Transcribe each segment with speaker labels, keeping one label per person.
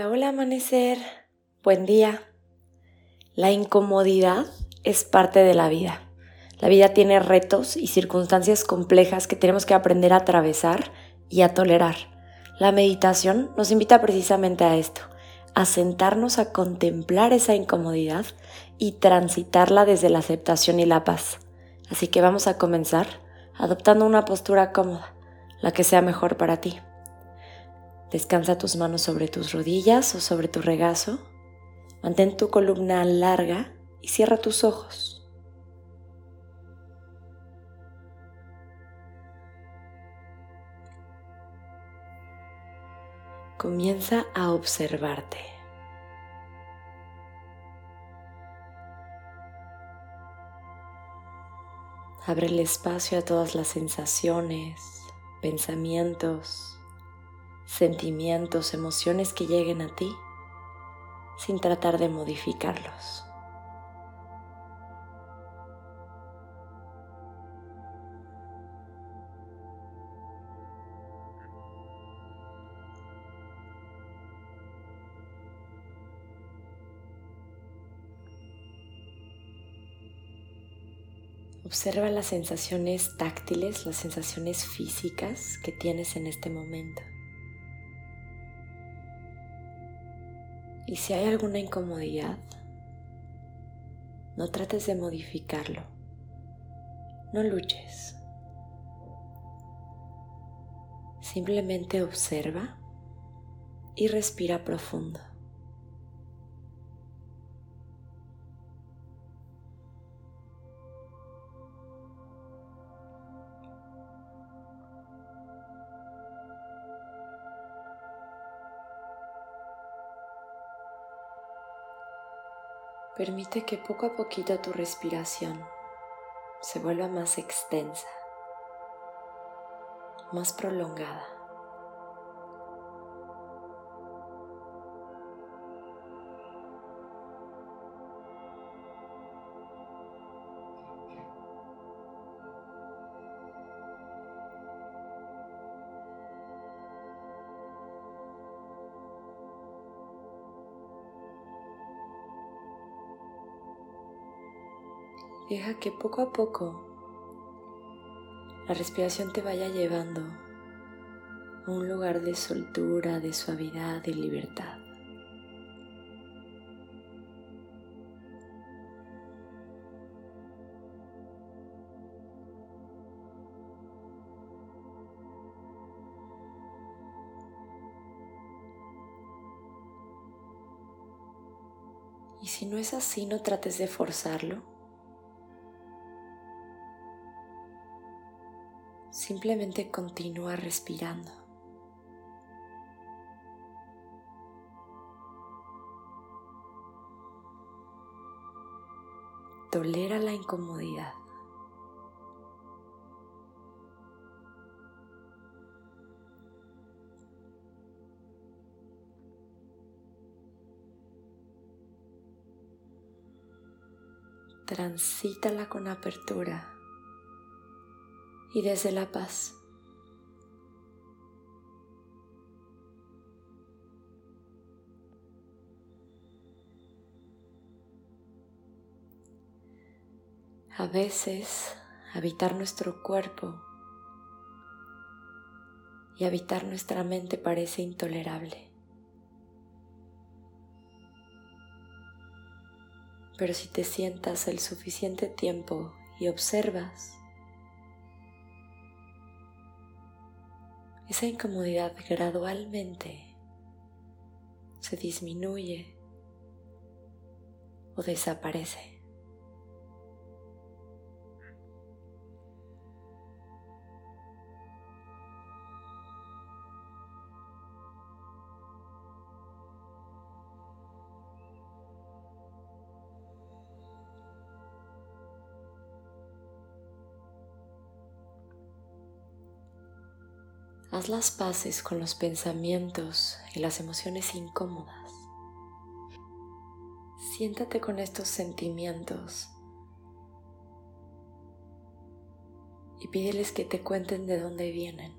Speaker 1: Hola, hola amanecer. Buen día. La incomodidad es parte de la vida. La vida tiene retos y circunstancias complejas que tenemos que aprender a atravesar y a tolerar. La meditación nos invita precisamente a esto, a sentarnos a contemplar esa incomodidad y transitarla desde la aceptación y la paz. Así que vamos a comenzar adoptando una postura cómoda, la que sea mejor para ti. Descansa tus manos sobre tus rodillas o sobre tu regazo. Mantén tu columna larga y cierra tus ojos. Comienza a observarte. Abre el espacio a todas las sensaciones, pensamientos, sentimientos, emociones que lleguen a ti sin tratar de modificarlos. Observa las sensaciones táctiles, las sensaciones físicas que tienes en este momento. Y si hay alguna incomodidad, no trates de modificarlo. No luches. Simplemente observa y respira profundo. Permite que poco a poquito tu respiración se vuelva más extensa, más prolongada. Deja que poco a poco la respiración te vaya llevando a un lugar de soltura, de suavidad y libertad. Y si no es así, no trates de forzarlo. Simplemente continúa respirando. Tolera la incomodidad. Transítala con apertura y desde la paz. A veces habitar nuestro cuerpo y habitar nuestra mente parece intolerable. Pero si te sientas el suficiente tiempo y observas, esa incomodidad gradualmente se disminuye o desaparece. Haz las paces con los pensamientos y las emociones incómodas. Siéntate con estos sentimientos y pídeles que te cuenten de dónde vienen.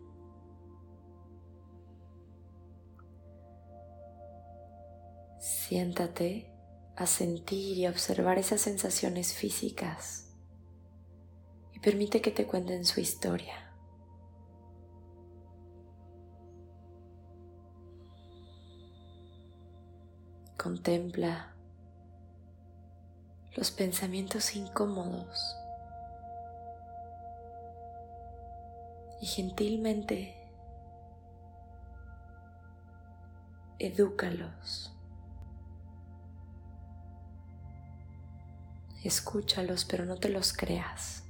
Speaker 1: Siéntate a sentir y observar esas sensaciones físicas y permite que te cuenten su historia. Contempla los pensamientos incómodos y gentilmente edúcalos. Escúchalos, pero no te los creas.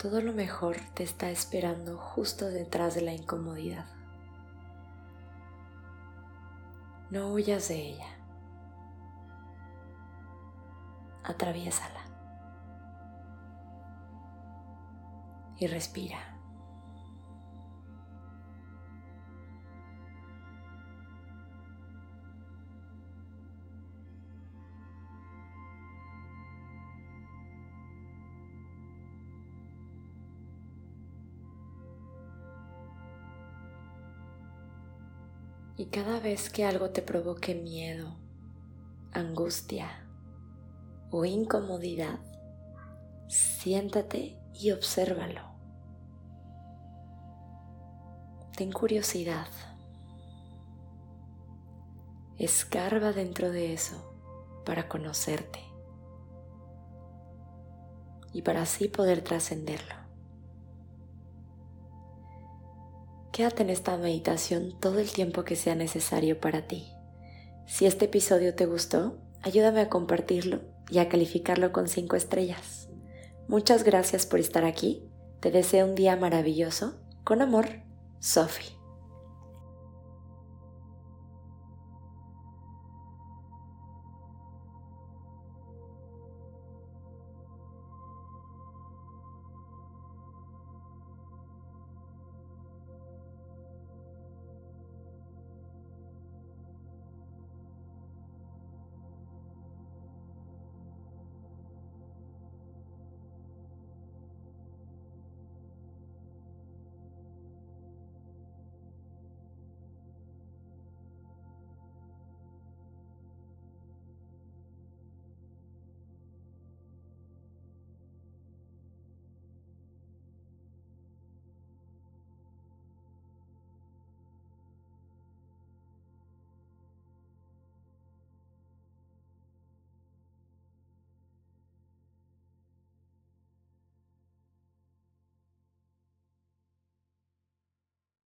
Speaker 1: Todo lo mejor te está esperando justo detrás de la incomodidad. No huyas de ella. Atraviésala. Y respira. Y cada vez que algo te provoque miedo, angustia o incomodidad, siéntate y obsérvalo. Ten curiosidad. Escarba dentro de eso para conocerte y para así poder trascenderlo. Quédate en esta meditación todo el tiempo que sea necesario para ti. Si este episodio te gustó, ayúdame a compartirlo y a calificarlo con 5 estrellas. Muchas gracias por estar aquí. Te deseo un día maravilloso. Con amor, Sophie.